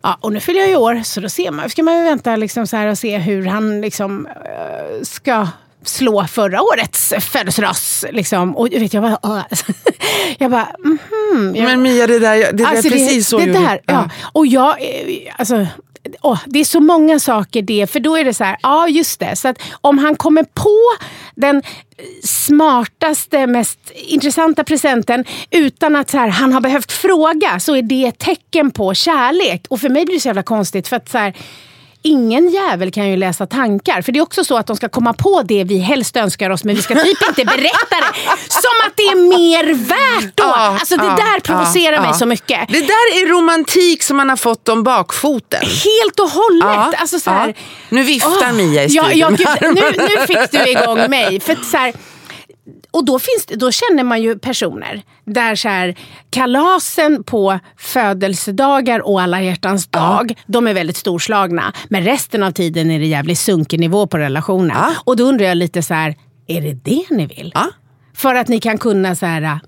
Ja, och nu fyller jag ju år, så då ser man, ska man ju vänta liksom så här och se hur han liksom, eh, ska slå förra årets födelsedags... Liksom. Och vet jag bara, åh. [LAUGHS] jag bara, mhm. Jag, Men Mia, det där, det där Alltså, precis så det, där, ja. Och jag, eh, alltså, oh, det är så många saker det, för då är det så här, ja just det. Så att om han kommer på den smartaste, mest intressanta presenten utan att så här, han har behövt fråga så är det ett tecken på kärlek. Och för mig blir det så jävla konstigt för att så här, Ingen jävel kan ju läsa tankar. För det är också så att de ska komma på det vi helst önskar oss men vi ska typ inte berätta det. Som att det är mer värt då! Ja, alltså det ja, där provocerar ja, mig ja. så mycket. Det där är romantik som man har fått om bakfoten. Helt och hållet. Ja, Alltså så här, ja. Nu viftar Mia i ja, studion ja, gud, här. nu, nu fick du igång mig. För så här, och då, finns, det- då känner man ju personer där så här, kalasen på födelsedagar och alla hjärtans dag, de är väldigt storslagna. Men resten av tiden är det jävligt sunkig nivå på relationen. Ja. Och då undrar jag lite så här, är det det ni vill? Ja. För att ni kan kunna så här,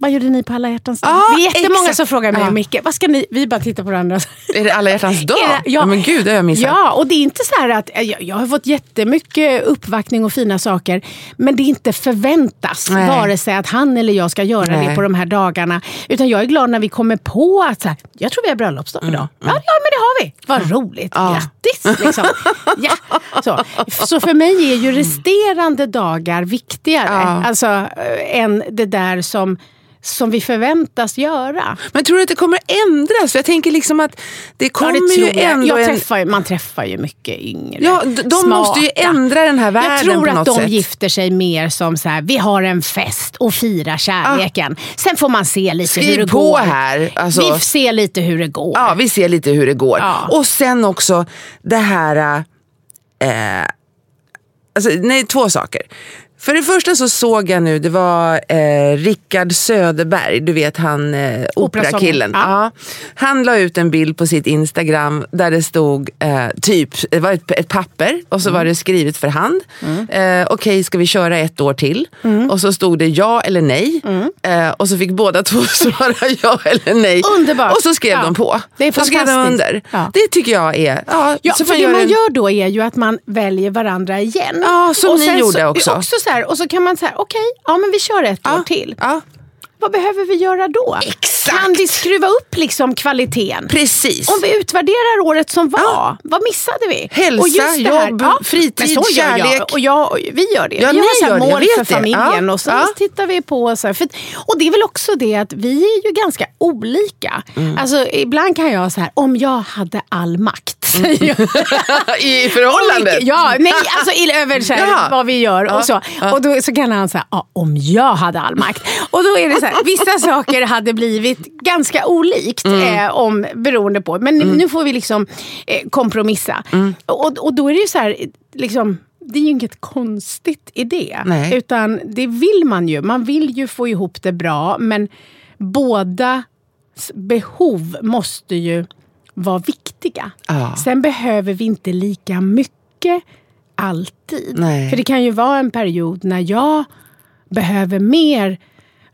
vad gjorde ni på alla hjärtans dag? Ja, det är jättemånga exakt. som frågar mig och Micke, vad ska ni? Vi bara tittar på varandra. Är det alla hjärtans [LAUGHS] dag? Det- ja. men gud, det har jag missat. Ja, och det är inte så här att jag, jag har fått jättemycket uppvaktning och fina saker. Men det är inte förväntas Nej. vare sig att han eller jag ska göra det Nej. på de här dagarna. Utan jag är glad när vi kommer på att så här, jag tror vi har bröllopsdag idag. Ja, ja, men det har vi. Vad roligt. Mm, Ja. Grattis! Liksom. [LAUGHS] Ja. Så. så för mig är ju resterande dagar viktigare Ja. alltså, eh, än det där som, som vi förväntas göra. Men tror du att det kommer ändras? För jag tänker liksom att det kommer ja, det ju jag. ändå jag en... träffar, ju- Man träffar ju mycket yngre. Ja, de måste ju ändra den här världen Jag tror på att något de sätt. gifter sig mer som så här, vi har en fest och firar kärleken. Sen får man se lite hur Skriv det på går. här. Alltså, Vi ser lite hur det går. ja, vi ser lite hur det går. Ja. Och sen också det här... Eh, alltså, nej, två saker. För det första så såg jag nu, det var eh, Rickard Söderberg, du vet han eh, operakillen. Ja. Ja. Han la ut en bild på sitt Instagram där det stod eh, typ, det var ett, ett papper och så Mm. var det skrivet för hand. Eh, Okej, ska vi köra ett år till? Mm. Och så stod det ja eller nej. Eh, och så fick båda två [LAUGHS] svara ja eller nej. Underbart. Och så skrev Ja. de på. Det är så skrev de fantastiskt. under. Ja. Det tycker jag är... Ja, Ja, så för man det man en- gör då är ju att man väljer varandra igen. Ja, som och ni gjorde så, också. också så här, och så kan man säga, okej, ja men vi kör ett år till. Ja, Vad behöver vi göra då? Exakt. Kan vi skruva upp liksom kvaliteten? precis. Om vi utvärderar året som var, vad missade vi? Hälsa, Och just det här- jobb, fritid, men så gör kärlek. Jag, och jag, och vi gör det. Ja, vi har så gör mål för det. familjen Ja, och så ja. tittar vi på. Så här, för, och det är väl också det att vi är ju ganska olika. Mm. Alltså, ibland kan jag så här, om jag hade all makt. [LAUGHS] I förhållandet. Ja, nej, [LAUGHS] alltså i- över så här, Ja. vad vi gör och så. Och då så kan han säga, ja, om jag hade all makt. Och då är det så här, vissa [LAUGHS] saker hade blivit ganska olikt Mm. eh, om, beroende på. Men nu får vi liksom eh, kompromissa. Mm. Och, och då är det ju så här, liksom, det är ju inget konstigt i det. Nej. Utan det vill man ju. Man vill ju få ihop det bra. Men båda behov måste ju vara viktiga. Ja. Sen behöver vi inte lika mycket alltid. Nej. För det kan ju vara en period när jag behöver mer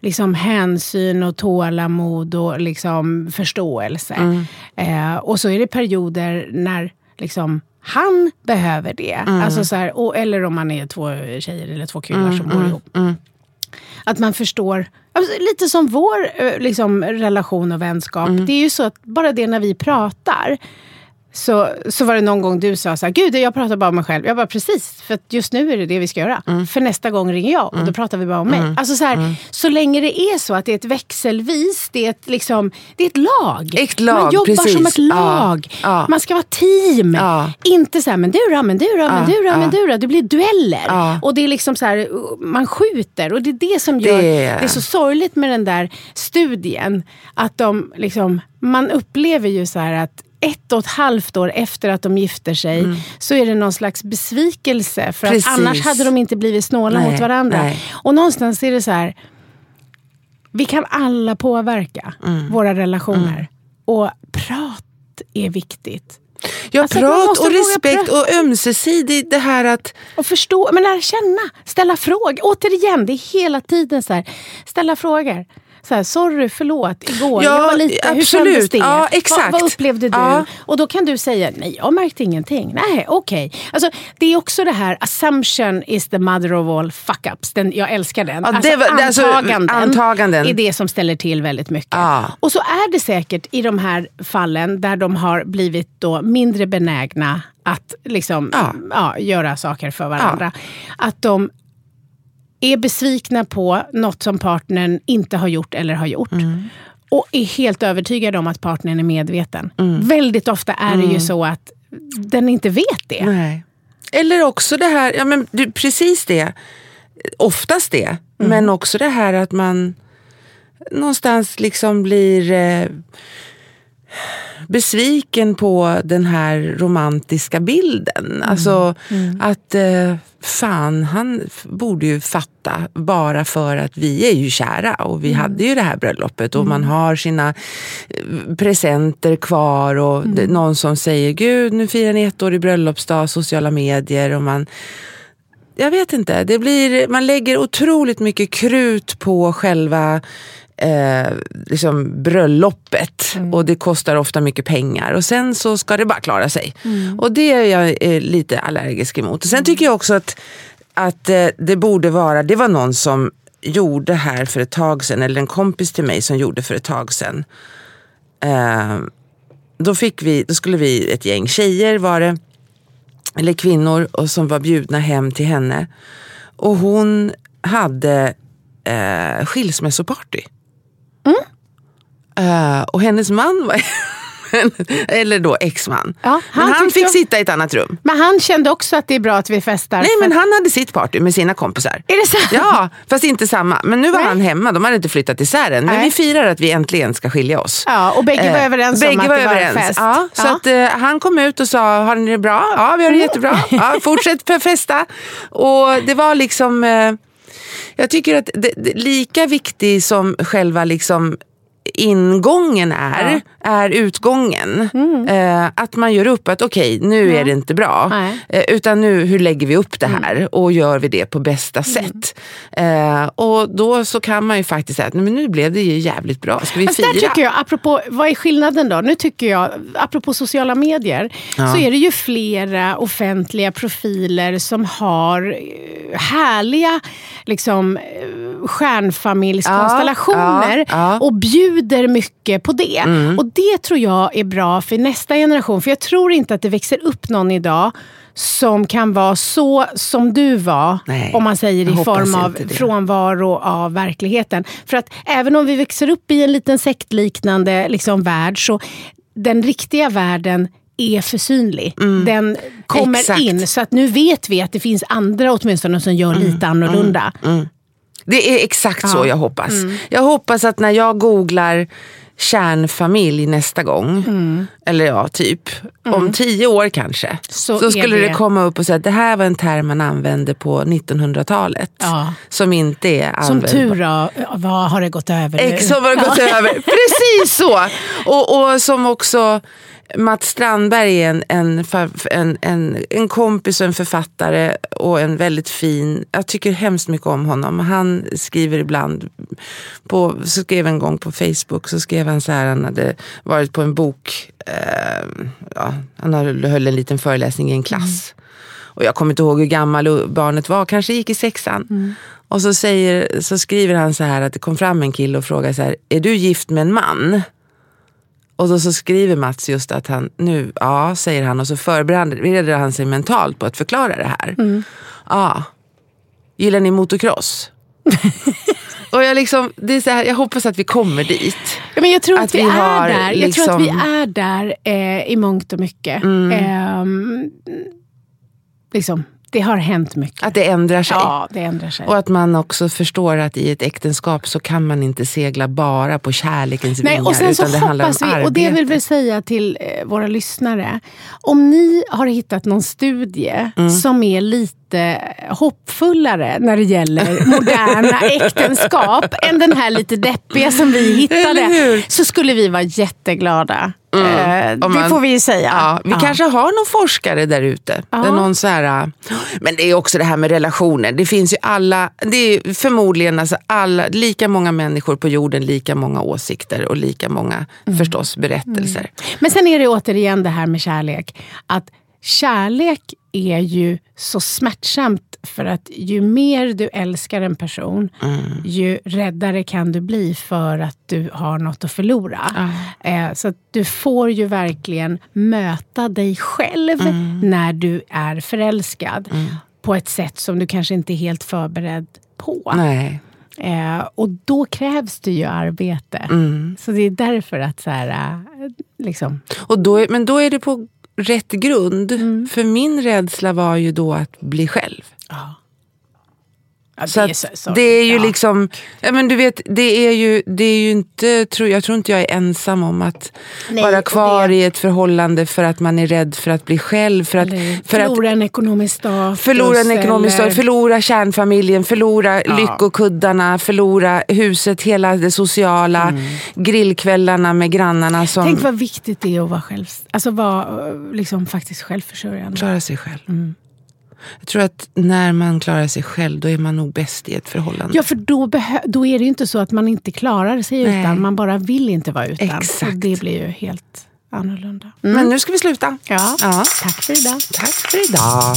liksom, hänsyn och tålamod och liksom, förståelse. Mm. Eh, och så är det perioder när liksom, han behöver det. Mm. Alltså, så här, och, eller om man är två tjejer eller två killar Mm, som bor ihop. Att man förstår, alltså, lite som vår eh, liksom, relation och vänskap. Mm. Det är ju så att bara det när vi pratar så, så var det någon gång du sa så här, gud jag pratar bara om mig själv. Jag bara precis, för just nu är det det vi ska göra. Mm. För nästa gång ringer jag och då pratar vi bara om mig. Alltså så, här, så länge det är så att det är ett växelvis, det är ett, liksom, det är ett lag. Ett lag, Man jobbar precis. som ett lag. Ja. Man ska vara team. Ja. Inte så här, men du då, men du då, men du då, men du då. Det blir dueller. Och det är liksom så här, man skjuter. Och det är det som gör, Det- det är så sorgligt med den där studien. Att de liksom, man upplever ju så här att ett och ett halvt år efter att de gifter sig så är det någon slags besvikelse. För Mm. Precis. att annars hade de inte blivit snåla Nej, mot varandra. nej. Och någonstans är det så här, vi kan alla påverka Mm. våra relationer. Och prat är viktigt. Ja, Alltså, prat och respekt prata. och ömsesidigt det här att Och förstå, men lära känna, ställa frågor. Återigen, det är hela tiden så här, ställa frågor. Så här, sorry, förlåt, igår, Ja, jag var lite, hur absolut. kändes det? Ja, exakt. Vad, vad upplevde du? Ja. Och då kan du säga, nej jag märkte ingenting. Nej, okej. Alltså, det är också det här, assumption is the mother of all fuck-ups. Den, jag älskar den. Ja, det var- det- alltså, antaganden, antaganden. är det som ställer till väldigt mycket. Ja. Och så är det säkert i de här fallen där de har blivit då mindre benägna att liksom, Ja. ja, göra saker för varandra. Att de är besvikna på något som partnern inte har gjort eller har gjort. Och är helt övertygade om att partnern är medveten. Väldigt ofta är det ju så att den inte vet det. Nej. Eller också det här, ja men du, precis det, oftast det, men också det här att man någonstans liksom blir eh, besviken på den här romantiska bilden. Alltså att eh, fan, han borde ju fatta bara för att vi är ju kära och vi hade ju det här bröllopet och man har sina eh, presenter kvar och det, någon som säger gud nu firar ni ett år i bröllopsdag, sociala medier och man jag vet inte, det blir, man lägger otroligt mycket krut på själva eh, liksom bröllopet och det kostar ofta mycket pengar och sen så ska det bara klara sig. Och det är jag eh, lite allergisk emot. Och sen tycker jag också att, att eh, det borde vara, det var någon som gjorde här för ett tag sedan, eller en kompis till mig som gjorde för ett tag sedan. Eh, då, fick vi, då skulle vi, ett gäng tjejer var det, eller kvinnor och som var bjudna hem till henne. Och hon hade eh, skilsmässoparty. Eh, och hennes man var [LAUGHS] eller då exman. Ja, men han han fick sitta i ett annat rum. Men han kände också att det är bra att vi festar. Nej men han hade sitt party med sina kompisar. Är det sant? Ja, fast inte samma. Men nu var Nej. han hemma, de hade inte flyttat isär än. Men Nej. vi firar att vi äntligen ska skilja oss. Ja, och bägge var Eh, överens om bägge att var det var en överens. fest. Ja, så Ja. Att, eh, han kom ut och sa, har ni det bra? Ja, vi har det jättebra. Ja, fortsätt för festa. Och det var liksom, eh, jag tycker att det, det, lika viktig som själva liksom ingången är, är utgången. Mm. Eh, att man gör upp att okej, nu är det inte bra. Mm. Eh, utan nu, hur lägger vi upp det här? Och gör vi det på bästa sätt? Eh, och då så kan man ju faktiskt säga att men nu blev det ju jävligt bra. Ska vi Fast fira? där tycker jag, apropå, vad är skillnaden då? Nu tycker jag, apropå sociala medier, så är det ju flera offentliga profiler som har eh, härliga liksom, eh, stjärnfamiljskonstellationer Ja, ja. och bjuder mycket på det. Mm. Och det tror jag är bra för nästa generation. För jag tror inte att det växer upp någon idag som kan vara så som du var, Nej, om man säger i form av det. frånvaro av verkligheten. För att även om vi växer upp i en liten sektliknande liksom, värld så den riktiga världen är för synlig. Den kommer Mm. Exakt. in. Så att nu vet vi att det finns andra åtminstone som gör Mm. lite annorlunda. Det är exakt så jag hoppas. Mm. Jag hoppas att när jag googlar kärnfamilj nästa gång, Mm. eller ja, typ om tio år kanske, Så så, skulle det... det- komma upp och säga att det här var en term man använde på 1900-talet. Ja. Som inte är Som användbar. tur är, vad har det gått över nu? Ex som har gått över. [LAUGHS] Precis så! Och, och som också Mats Strandberg är en, en, en, en, en kompis och en författare och en väldigt fin, jag tycker hemskt mycket om honom. Han skriver ibland, på, så skrev en gång på Facebook, så skrev han så här, han hade varit på en bok, eh, ja, han höll en liten föreläsning i en klass. Och jag kommer inte ihåg hur gammal barnet var, kanske gick i sexan. Och så, säger, så skriver han så här att det kom fram en kille och frågade så här, är du gift med en man? Och då så skriver Mats just att han, nu, ja, säger han, och så förbereder han sig mentalt på att förklara det här. Mm. Ja, gillar ni motocross? [LAUGHS] och jag, liksom, det är så här, jag hoppas att vi kommer dit. Ja, men jag tror att, Att vi, vi är där. Jag tror att vi liksom- är där eh, i mångt och mycket. Mm. Ehm, liksom, det har hänt mycket. Att det ändrar sig. Ja, det ändrar sig. Och att man också förstår att i ett äktenskap så kan man inte segla bara på kärlekens Nej, vingar. och sen så utan det handlar om vi, arbete. och det vill vi säga till eh, våra lyssnare. Om ni har hittat någon studie Mm. som är lite hoppfullare när det gäller moderna [LAUGHS] äktenskap än den här lite deppiga som vi hittade, så skulle vi vara jätteglada. Eh, Om det man- får vi ju säga. Ja, vi kanske har någon forskare där ute. Ja. Där någon så här, men det är också det här med relationer. Det finns ju alla, det är förmodligen alltså alla, lika många människor på jorden, lika många åsikter och lika många Mm. förstås berättelser. Men sen är det återigen det här med kärlek. Att kärlek är ju så smärtsamt för att ju mer du älskar en person, ju räddare kan du bli för att du har något att förlora. Eh, så att du får ju verkligen möta dig själv när du är förälskad. På ett sätt som du kanske inte är helt förberedd på. Nej. Eh, och då krävs det ju arbete. Mm. Så det är därför att så här, eh, liksom, Och då, är- men då är det på rätt grund. Mm. För min rädsla var ju då att bli själv. Ja, Så det är att så- så- det är ju ja. liksom, ja men du vet, det är ju, det är ju inte, tror, jag tror inte jag är ensam om att Nej, vara kvar det- i ett förhållande för att man är rädd för att bli själv. För att, Eller för att förlora en ekonomisk status. förlora en ekonomisk eller- status, förlora kärnfamiljen, förlora lyckokuddarna, förlora huset, hela det sociala, grillkvällarna med grannarna som Tänk vad viktigt det är att vara, själv, alltså vara liksom, faktiskt självförsörjande. klarar sig själv. Jag tror att när man klarar sig själv, då är man nog bäst i ett förhållande. Ja, för då, då är det ju inte så att man inte klarar sig Nej. utan, man bara vill inte vara utan. Exakt. Och det blir ju helt annorlunda. Men nu ska vi sluta. Ja, Ja. tack för idag. Tack för idag.